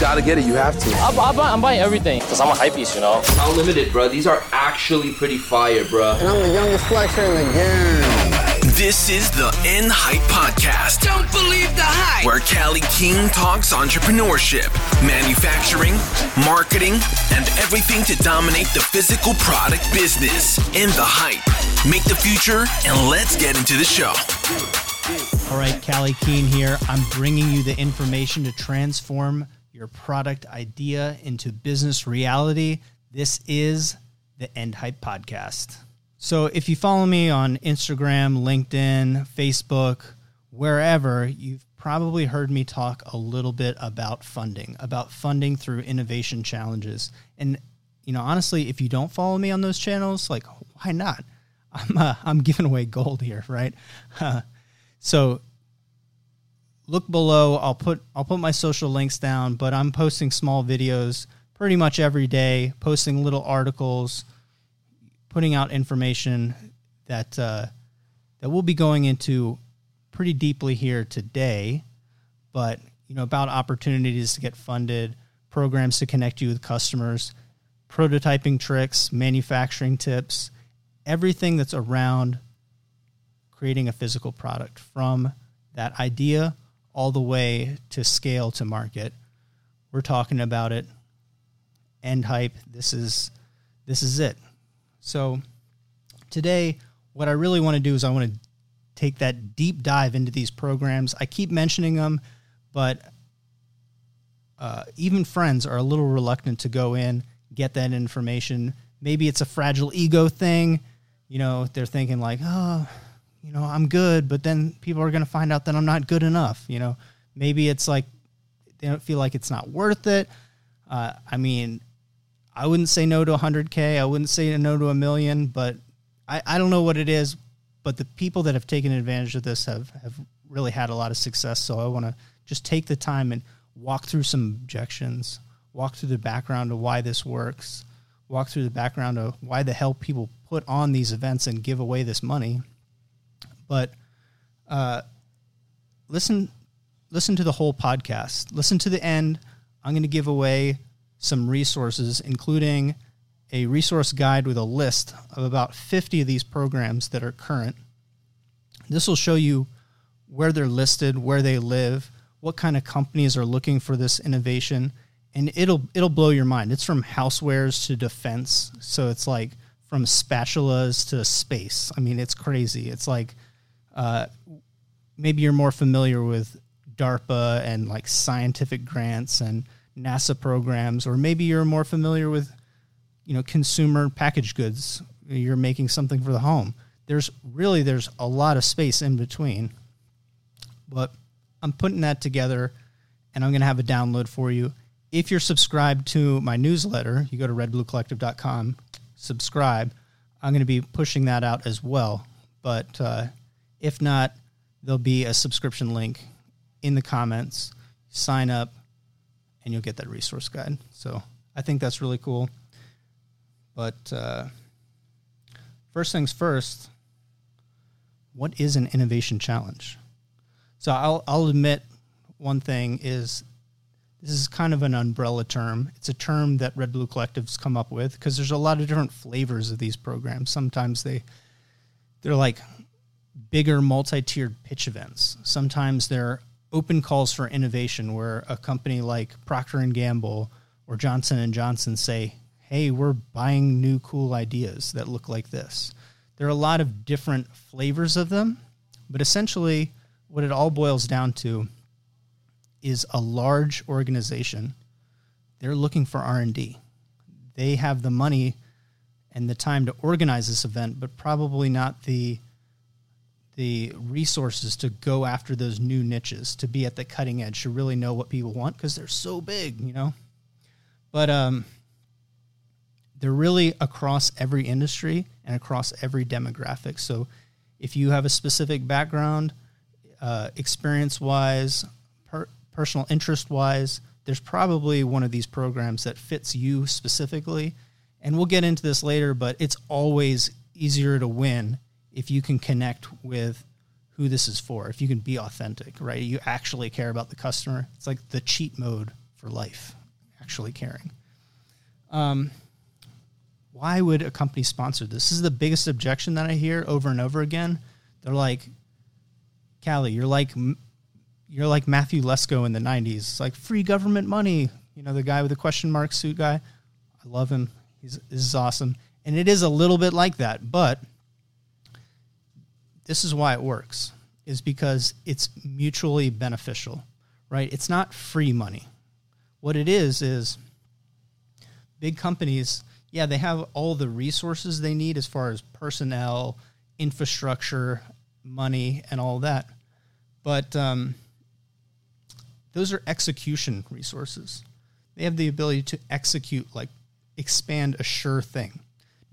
gotta get it. You have to. I'm, I'm, I'm buying everything because I'm a hype beast, you know. Unlimited, bro. These are actually pretty fire, bro. And I'm the youngest flexer in the game. This is the End Hype Podcast. Don't believe the hype. Where Callie King talks entrepreneurship, manufacturing, marketing, and everything to dominate the physical product business. In the hype. Make the future, and let's get into the show. All right, Callie Keen here. I'm bringing you the information to transform your product idea into business reality. This is the End Hype Podcast. So, if you follow me on Instagram, LinkedIn, Facebook, wherever, you've probably heard me talk a little bit about funding, about funding through innovation challenges. And, you know, honestly, if you don't follow me on those channels, like, why not? I'm, uh, I'm giving away gold here, right? So look below. I'll put I'll put my social links down, but I'm posting small videos pretty much every day, posting little articles, putting out information that uh, that we'll be going into pretty deeply here today. But you know about opportunities to get funded, programs to connect you with customers, prototyping tricks, manufacturing tips, everything that's around creating a physical product from that idea all the way to scale to market. We're talking about it. End hype. This is this is it. So today what I really want to do is I want to take that deep dive into these programs. I keep mentioning them, but uh, even friends are a little reluctant to go in, get that information. Maybe it's a fragile ego thing. You know, they're thinking like, oh, you know, I'm good, but then people are going to find out that I'm not good enough. You know, maybe it's like they don't feel like it's not worth it. Uh, I mean, I wouldn't say no to 100K. I wouldn't say no to a million, but I, I don't know what it is. But the people that have taken advantage of this have, have really had a lot of success. So I want to just take the time and walk through some objections, walk through the background of why this works, walk through the background of why the hell people put on these events and give away this money but uh, listen listen to the whole podcast. Listen to the end. I'm going to give away some resources, including a resource guide with a list of about 50 of these programs that are current. This will show you where they're listed, where they live, what kind of companies are looking for this innovation, and it'll it'll blow your mind. It's from housewares to defense, so it's like from spatulas to space. I mean, it's crazy. It's like uh, maybe you're more familiar with DARPA and like scientific grants and NASA programs, or maybe you're more familiar with, you know, consumer packaged goods. You're making something for the home. There's really there's a lot of space in between, but I'm putting that together, and I'm going to have a download for you. If you're subscribed to my newsletter, you go to redbluecollective.com, subscribe. I'm going to be pushing that out as well. But uh, if not, there'll be a subscription link in the comments. Sign up, and you'll get that resource guide. So I think that's really cool. But uh, first things first, what is an innovation challenge? So I'll, I'll admit one thing is this is kind of an umbrella term. It's a term that Red Blue Collectives come up with because there's a lot of different flavors of these programs. Sometimes they they're like bigger multi-tiered pitch events. Sometimes they're open calls for innovation where a company like Procter and Gamble or Johnson and Johnson say, "Hey, we're buying new cool ideas that look like this." There are a lot of different flavors of them, but essentially what it all boils down to is a large organization. They're looking for R&D. They have the money and the time to organize this event, but probably not the the resources to go after those new niches, to be at the cutting edge, to really know what people want because they're so big, you know. But um, they're really across every industry and across every demographic. So if you have a specific background, uh, experience wise, per- personal interest wise, there's probably one of these programs that fits you specifically. And we'll get into this later, but it's always easier to win if you can connect with who this is for, if you can be authentic, right? You actually care about the customer. It's like the cheat mode for life, actually caring. Um, why would a company sponsor this? This is the biggest objection that I hear over and over again. They're like, Callie, you're like you're like Matthew Lesko in the '90s. It's like free government money. You know, the guy with the question mark suit guy. I love him. He's this is awesome, and it is a little bit like that. But this is why it works: is because it's mutually beneficial, right? It's not free money. What it is is big companies yeah, they have all the resources they need as far as personnel, infrastructure, money, and all that. But um, those are execution resources. They have the ability to execute, like expand a sure thing,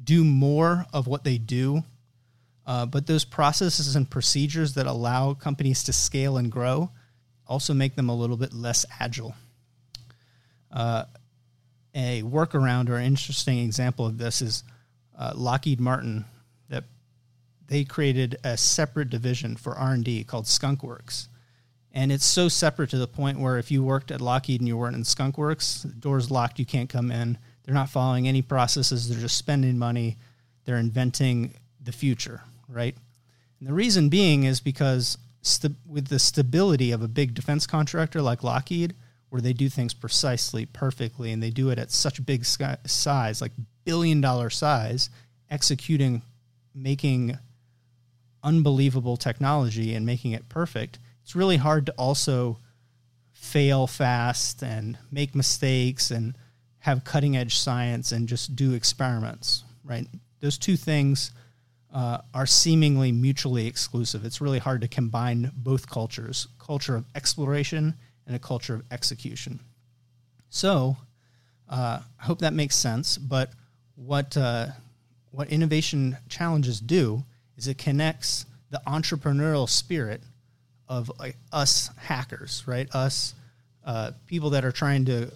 do more of what they do. Uh, but those processes and procedures that allow companies to scale and grow also make them a little bit less agile. Uh, a workaround or interesting example of this is uh, Lockheed Martin that they created a separate division for R&D called Skunkworks. And it's so separate to the point where if you worked at Lockheed and you weren't in Skunkworks, the door's locked, you can't come in. They're not following any processes, they're just spending money, they're inventing the future, right? And the reason being is because st- with the stability of a big defense contractor like Lockheed – where they do things precisely, perfectly, and they do it at such big size, like billion dollar size, executing, making unbelievable technology and making it perfect. It's really hard to also fail fast and make mistakes and have cutting edge science and just do experiments, right? Those two things uh, are seemingly mutually exclusive. It's really hard to combine both cultures culture of exploration and a culture of execution. So, uh, I hope that makes sense. But what uh, what innovation challenges do is it connects the entrepreneurial spirit of us hackers, right? Us uh, people that are trying to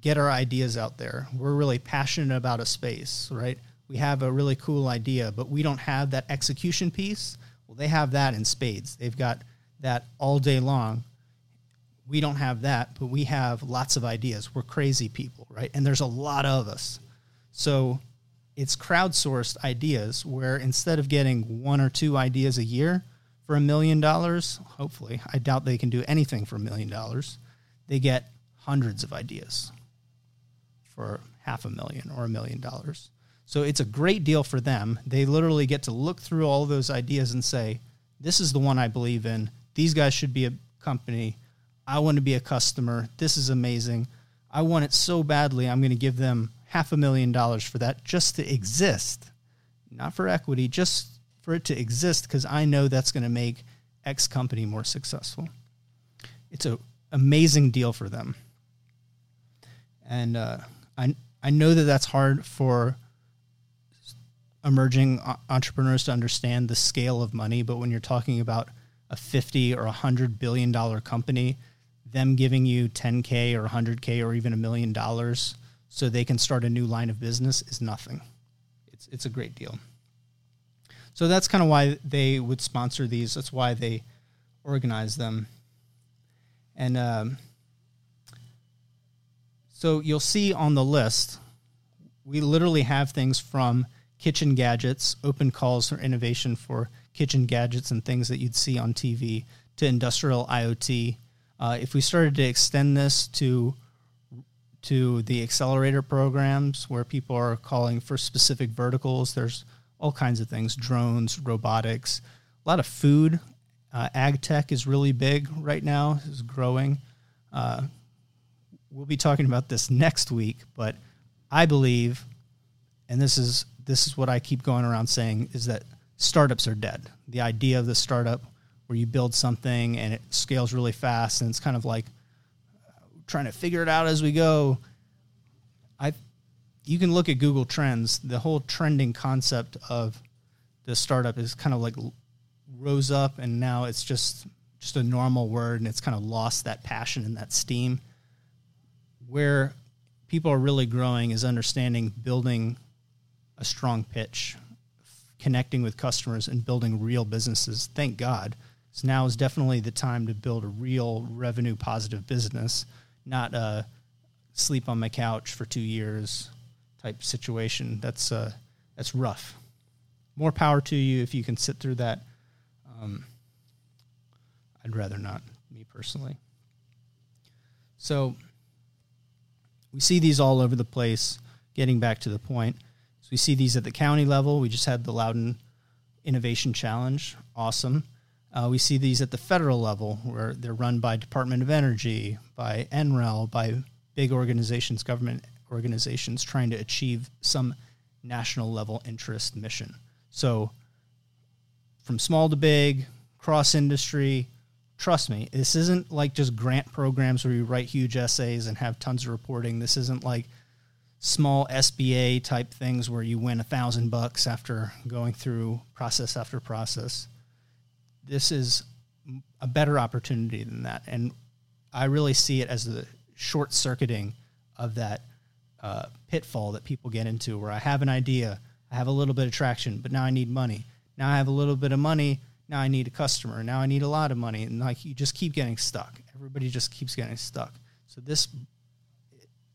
get our ideas out there. We're really passionate about a space, right? We have a really cool idea, but we don't have that execution piece. Well, they have that in spades. They've got that all day long we don't have that, but we have lots of ideas. We're crazy people, right? And there's a lot of us. So it's crowdsourced ideas where instead of getting one or two ideas a year for a million dollars, hopefully, I doubt they can do anything for a million dollars, they get hundreds of ideas for half a million or a million dollars. So it's a great deal for them. They literally get to look through all those ideas and say, this is the one I believe in. These guys should be a company I want to be a customer. This is amazing. I want it so badly. I'm going to give them half a million dollars for that just to exist, not for equity, just for it to exist because I know that's going to make X company more successful. It's an amazing deal for them. And uh, I, I know that that's hard for emerging entrepreneurs to understand the scale of money, but when you're talking about a 50 or 100 billion dollar company, them giving you 10K or 100K or even a million dollars so they can start a new line of business is nothing. It's, it's a great deal. So that's kind of why they would sponsor these. That's why they organize them. And um, so you'll see on the list, we literally have things from kitchen gadgets, open calls for innovation for kitchen gadgets and things that you'd see on TV, to industrial IoT, uh, if we started to extend this to to the accelerator programs where people are calling for specific verticals, there's all kinds of things: drones, robotics, a lot of food. Uh, ag tech is really big right now; is growing. Uh, we'll be talking about this next week, but I believe, and this is this is what I keep going around saying, is that startups are dead. The idea of the startup where you build something and it scales really fast and it's kind of like uh, trying to figure it out as we go. I you can look at Google Trends. The whole trending concept of the startup is kind of like rose up and now it's just just a normal word and it's kind of lost that passion and that steam. Where people are really growing is understanding building a strong pitch, connecting with customers and building real businesses. Thank God so now is definitely the time to build a real revenue positive business, not a sleep on my couch for two years type situation. That's uh, that's rough. More power to you if you can sit through that. Um, I'd rather not, me personally. So we see these all over the place. Getting back to the point, so we see these at the county level. We just had the Loudon Innovation Challenge, awesome. Uh, we see these at the federal level, where they're run by Department of Energy, by NREL, by big organizations, government organizations, trying to achieve some national level interest mission. So, from small to big, cross industry, trust me, this isn't like just grant programs where you write huge essays and have tons of reporting. This isn't like small SBA type things where you win a thousand bucks after going through process after process. This is a better opportunity than that. And I really see it as the short circuiting of that uh, pitfall that people get into where I have an idea, I have a little bit of traction, but now I need money. Now I have a little bit of money, now I need a customer. Now I need a lot of money. And like you just keep getting stuck. Everybody just keeps getting stuck. So this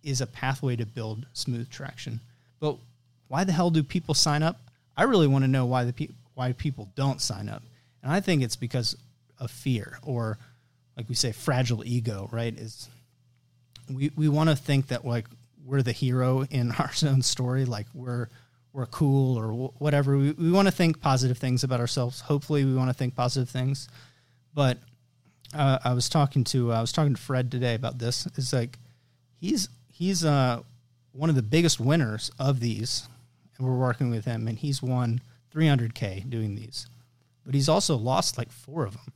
is a pathway to build smooth traction. But why the hell do people sign up? I really want to know why the pe- why people don't sign up. And I think it's because of fear or like we say fragile ego, right? Is we we want to think that like we're the hero in our own story, like we're we're cool or whatever. We, we want to think positive things about ourselves. Hopefully, we want to think positive things. But uh, I was talking to I was talking to Fred today about this. It's like he's he's uh, one of the biggest winners of these, and we're working with him, and he's won 300k doing these, but he's also lost like four of them.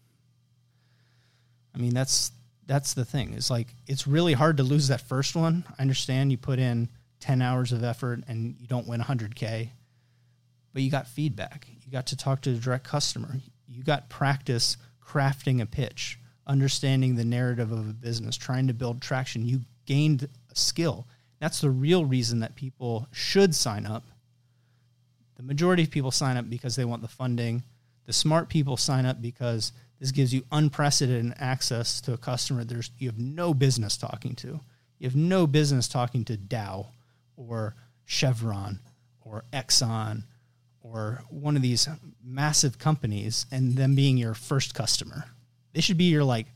I mean, that's that's the thing. It's like it's really hard to lose that first one. I understand you put in 10 hours of effort and you don't win 100k, but you got feedback. You got to talk to the direct customer. You got practice crafting a pitch, understanding the narrative of a business, trying to build traction. You gained a skill. That's the real reason that people should sign up. The majority of people sign up because they want the funding. The smart people sign up because this gives you unprecedented access to a customer there's you have no business talking to. You have no business talking to Dow or Chevron or Exxon or one of these massive companies and them being your first customer. They should be your like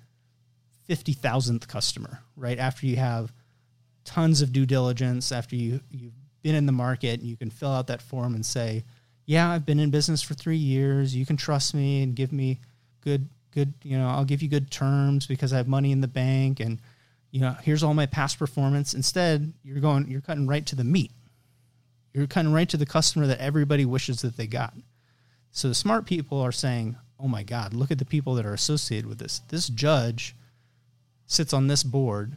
50,000th customer, right? After you have tons of due diligence, after you, you've been in the market, and you can fill out that form and say, yeah, I've been in business for three years. You can trust me and give me good, good, you know, I'll give you good terms because I have money in the bank and, you know, here's all my past performance. Instead, you're going, you're cutting right to the meat. You're cutting right to the customer that everybody wishes that they got. So the smart people are saying, oh my God, look at the people that are associated with this. This judge sits on this board.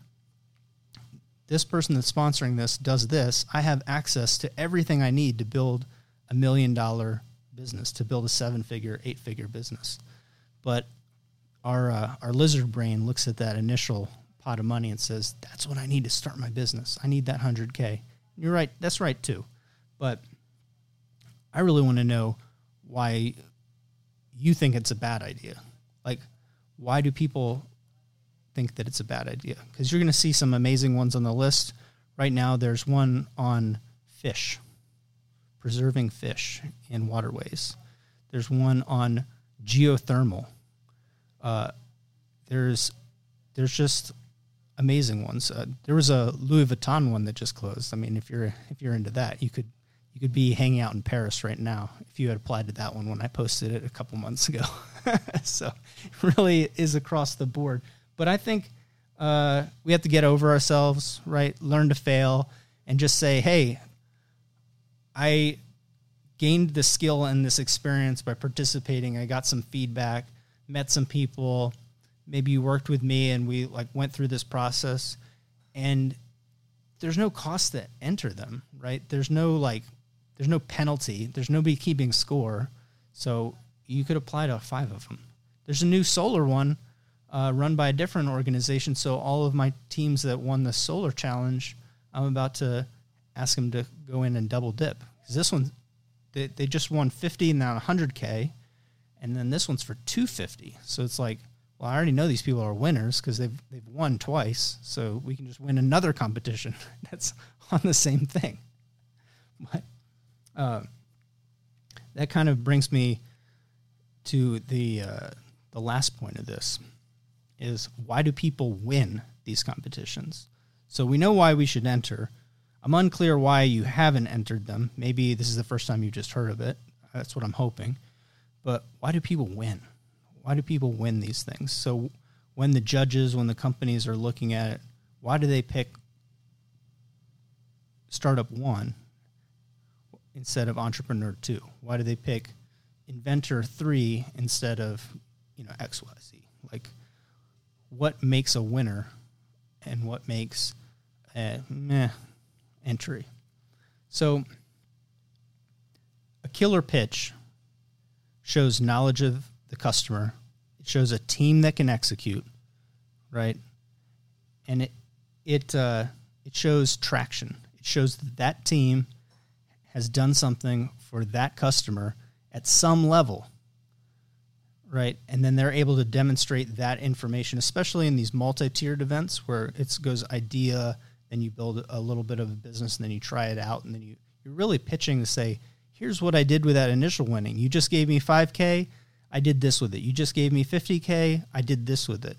This person that's sponsoring this does this. I have access to everything I need to build a million dollar business, to build a seven figure, eight figure business. But our, uh, our lizard brain looks at that initial pot of money and says, that's what I need to start my business. I need that 100K. You're right. That's right too. But I really want to know why you think it's a bad idea. Like, why do people think that it's a bad idea? Because you're going to see some amazing ones on the list. Right now, there's one on fish, preserving fish in waterways. There's one on geothermal. Uh, there's there's just amazing ones. Uh, there was a Louis Vuitton one that just closed. I mean, if you're if you're into that, you could you could be hanging out in Paris right now if you had applied to that one when I posted it a couple months ago. so it really is across the board. But I think uh, we have to get over ourselves, right? Learn to fail and just say, hey, I gained the skill and this experience by participating. I got some feedback, met some people. Maybe you worked with me and we like went through this process and there's no cost to enter them, right? There's no like there's no penalty. There's nobody keeping score. So you could apply to five of them. There's a new solar one uh, run by a different organization. So all of my teams that won the solar challenge, I'm about to ask them to go in and double dip. Because this one, they, they just won 50 and now 100K. And then this one's for 250. So it's like, well, I already know these people are winners because they've they've won twice, so we can just win another competition that's on the same thing. But uh, that kind of brings me to the uh, the last point of this is why do people win these competitions? So we know why we should enter. I'm unclear why you haven't entered them. Maybe this is the first time you just heard of it. That's what I'm hoping. But why do people win? Why do people win these things? So when the judges, when the companies are looking at it, why do they pick startup one instead of entrepreneur two? Why do they pick inventor three instead of you know XYZ? Like what makes a winner and what makes a meh entry? So a killer pitch shows knowledge of the customer. It shows a team that can execute, right? And it it uh, it shows traction. It shows that that team has done something for that customer at some level, right? And then they're able to demonstrate that information, especially in these multi-tiered events where it goes idea, then you build a little bit of a business, and then you try it out, and then you you're really pitching to say, here's what I did with that initial winning. You just gave me 5K, I did this with it. You just gave me 50K, I did this with it.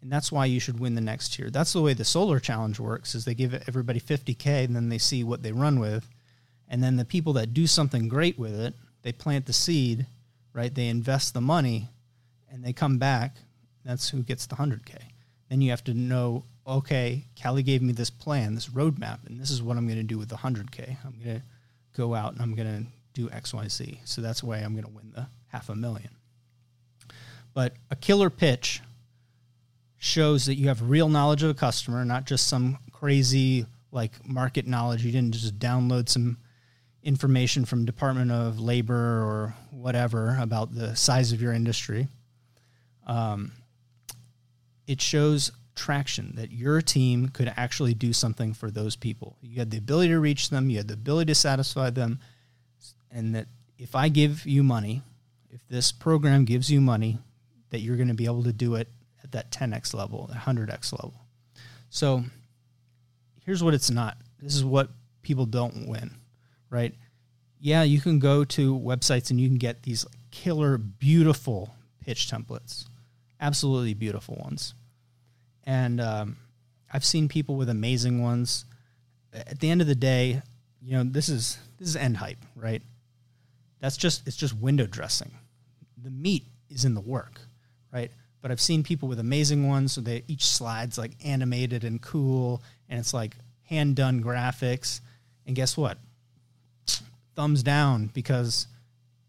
And that's why you should win the next tier. That's the way the solar challenge works is they give everybody 50K and then they see what they run with. And then the people that do something great with it, they plant the seed, right? They invest the money and they come back. That's who gets the 100K. Then you have to know, okay, Callie gave me this plan, this roadmap, and this is what I'm going to do with the 100K. I'm going to go out and I'm going to do XYZ. So that's why I'm going to win the half a million. But a killer pitch shows that you have real knowledge of a customer, not just some crazy like market knowledge. You didn't just download some information from Department of Labor or whatever about the size of your industry. Um, it shows traction that your team could actually do something for those people. You had the ability to reach them, you had the ability to satisfy them, and that if I give you money, if this program gives you money, that you're going to be able to do it at that 10x level, 100x level. So here's what it's not. This is what people don't win, right? Yeah, you can go to websites and you can get these killer, beautiful pitch templates, absolutely beautiful ones. And um, I've seen people with amazing ones. At the end of the day, you know, this is this is end hype, right? That's just it's just window dressing. The meat is in the work, right? But I've seen people with amazing ones. So they each slide's like animated and cool, and it's like hand done graphics. And guess what? Thumbs down because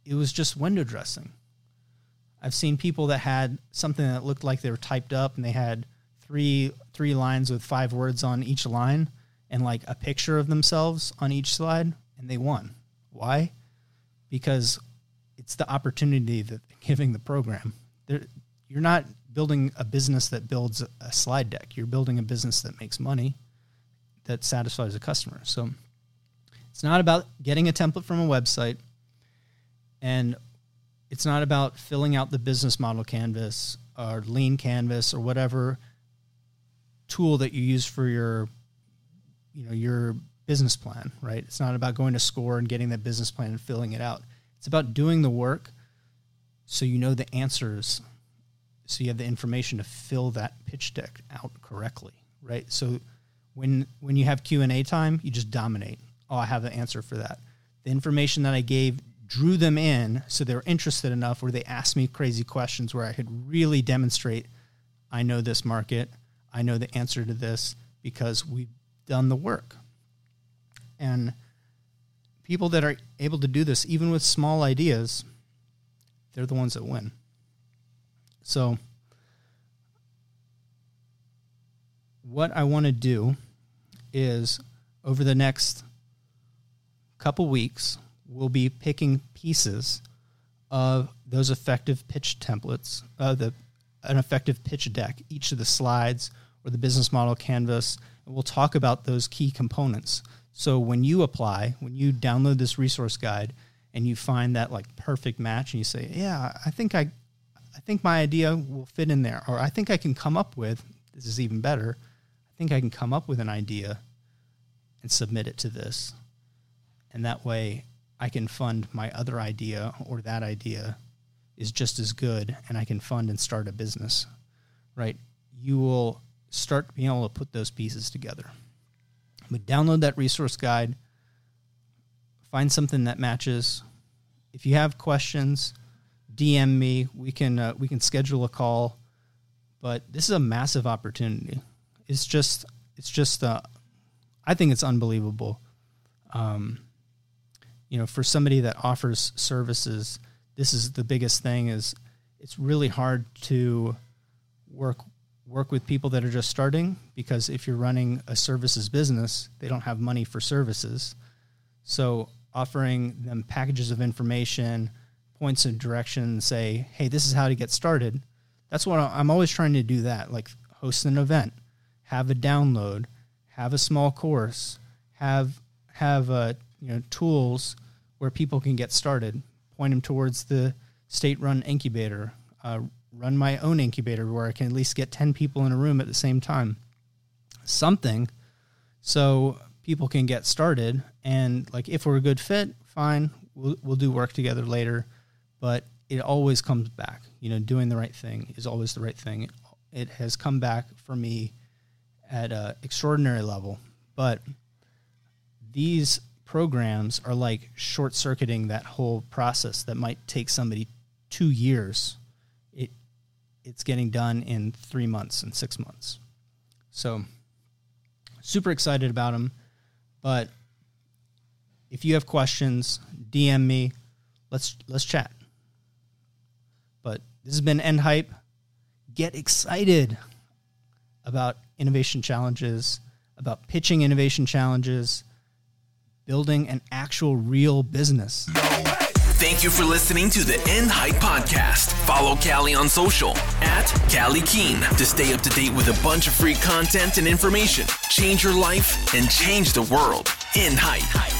it was just window dressing. I've seen people that had something that looked like they were typed up, and they had three three lines with five words on each line, and like a picture of themselves on each slide, and they won. Why? Because it's the opportunity that they're giving the program. They're, you're not building a business that builds a slide deck. You're building a business that makes money, that satisfies a customer. So it's not about getting a template from a website, and it's not about filling out the business model canvas or lean canvas or whatever tool that you use for your you know your business plan right? It's not about going to score and getting that business plan and filling it out. It's about doing the work so you know the answers so you have the information to fill that pitch deck out correctly right? So when when you have q&a time you just dominate. Oh i have the answer for that. The information that i gave drew them in so they were interested enough where they asked me crazy questions where i could really demonstrate i know this market. I know the answer to this because we've done the work. And people that are able to do this even with small ideas they're the ones that win. So what I want to do is over the next couple weeks, we'll be picking pieces of those effective pitch templates, uh, the an effective pitch deck, each of the slides or the business model canvas, and we'll talk about those key components. So when you apply, when you download this resource guide and you find that like perfect match and you say, "Yeah, I think I I think my idea will fit in there, or I think I can come up with this is even better. I think I can come up with an idea and submit it to this, and that way I can fund my other idea or that idea is just as good, and I can fund and start a business. Right? You will start being able to put those pieces together. But download that resource guide. Find something that matches. If you have questions, DM me. We can uh, we can schedule a call. But this is a massive opportunity. It's just it's just uh, I think it's unbelievable. Um, you know, for somebody that offers services, this is the biggest thing. Is it's really hard to work work with people that are just starting because if you're running a services business, they don't have money for services. So offering them packages of information, points of direction, say, hey, this is how to get started. That's what I'm always trying to do that. Like host an event, have a download, have a small course, have have uh, you know tools where people can get started. Point them towards the state-run incubator. Uh, run my own incubator where I can at least get 10 people in a room at the same time. Something so people can get started and like if we're a good fit, fine, we'll we'll do work together later, but it always comes back. You know, doing the right thing is always the right thing. It, it has come back for me at an extraordinary level, but these programs are like short circuiting that whole process that might take somebody two years It it's getting done in three months and six months. So, super excited about them. But if you have questions, DM me. Let's let's chat. But this has been End Hype. Get excited about innovation challenges, about pitching innovation challenges, building an actual real business. Thank you for listening to the End Hype Podcast. Follow Callie on social at Callie Keen to stay up to date with a bunch of free content and information. Change your life and change the world. End Hype.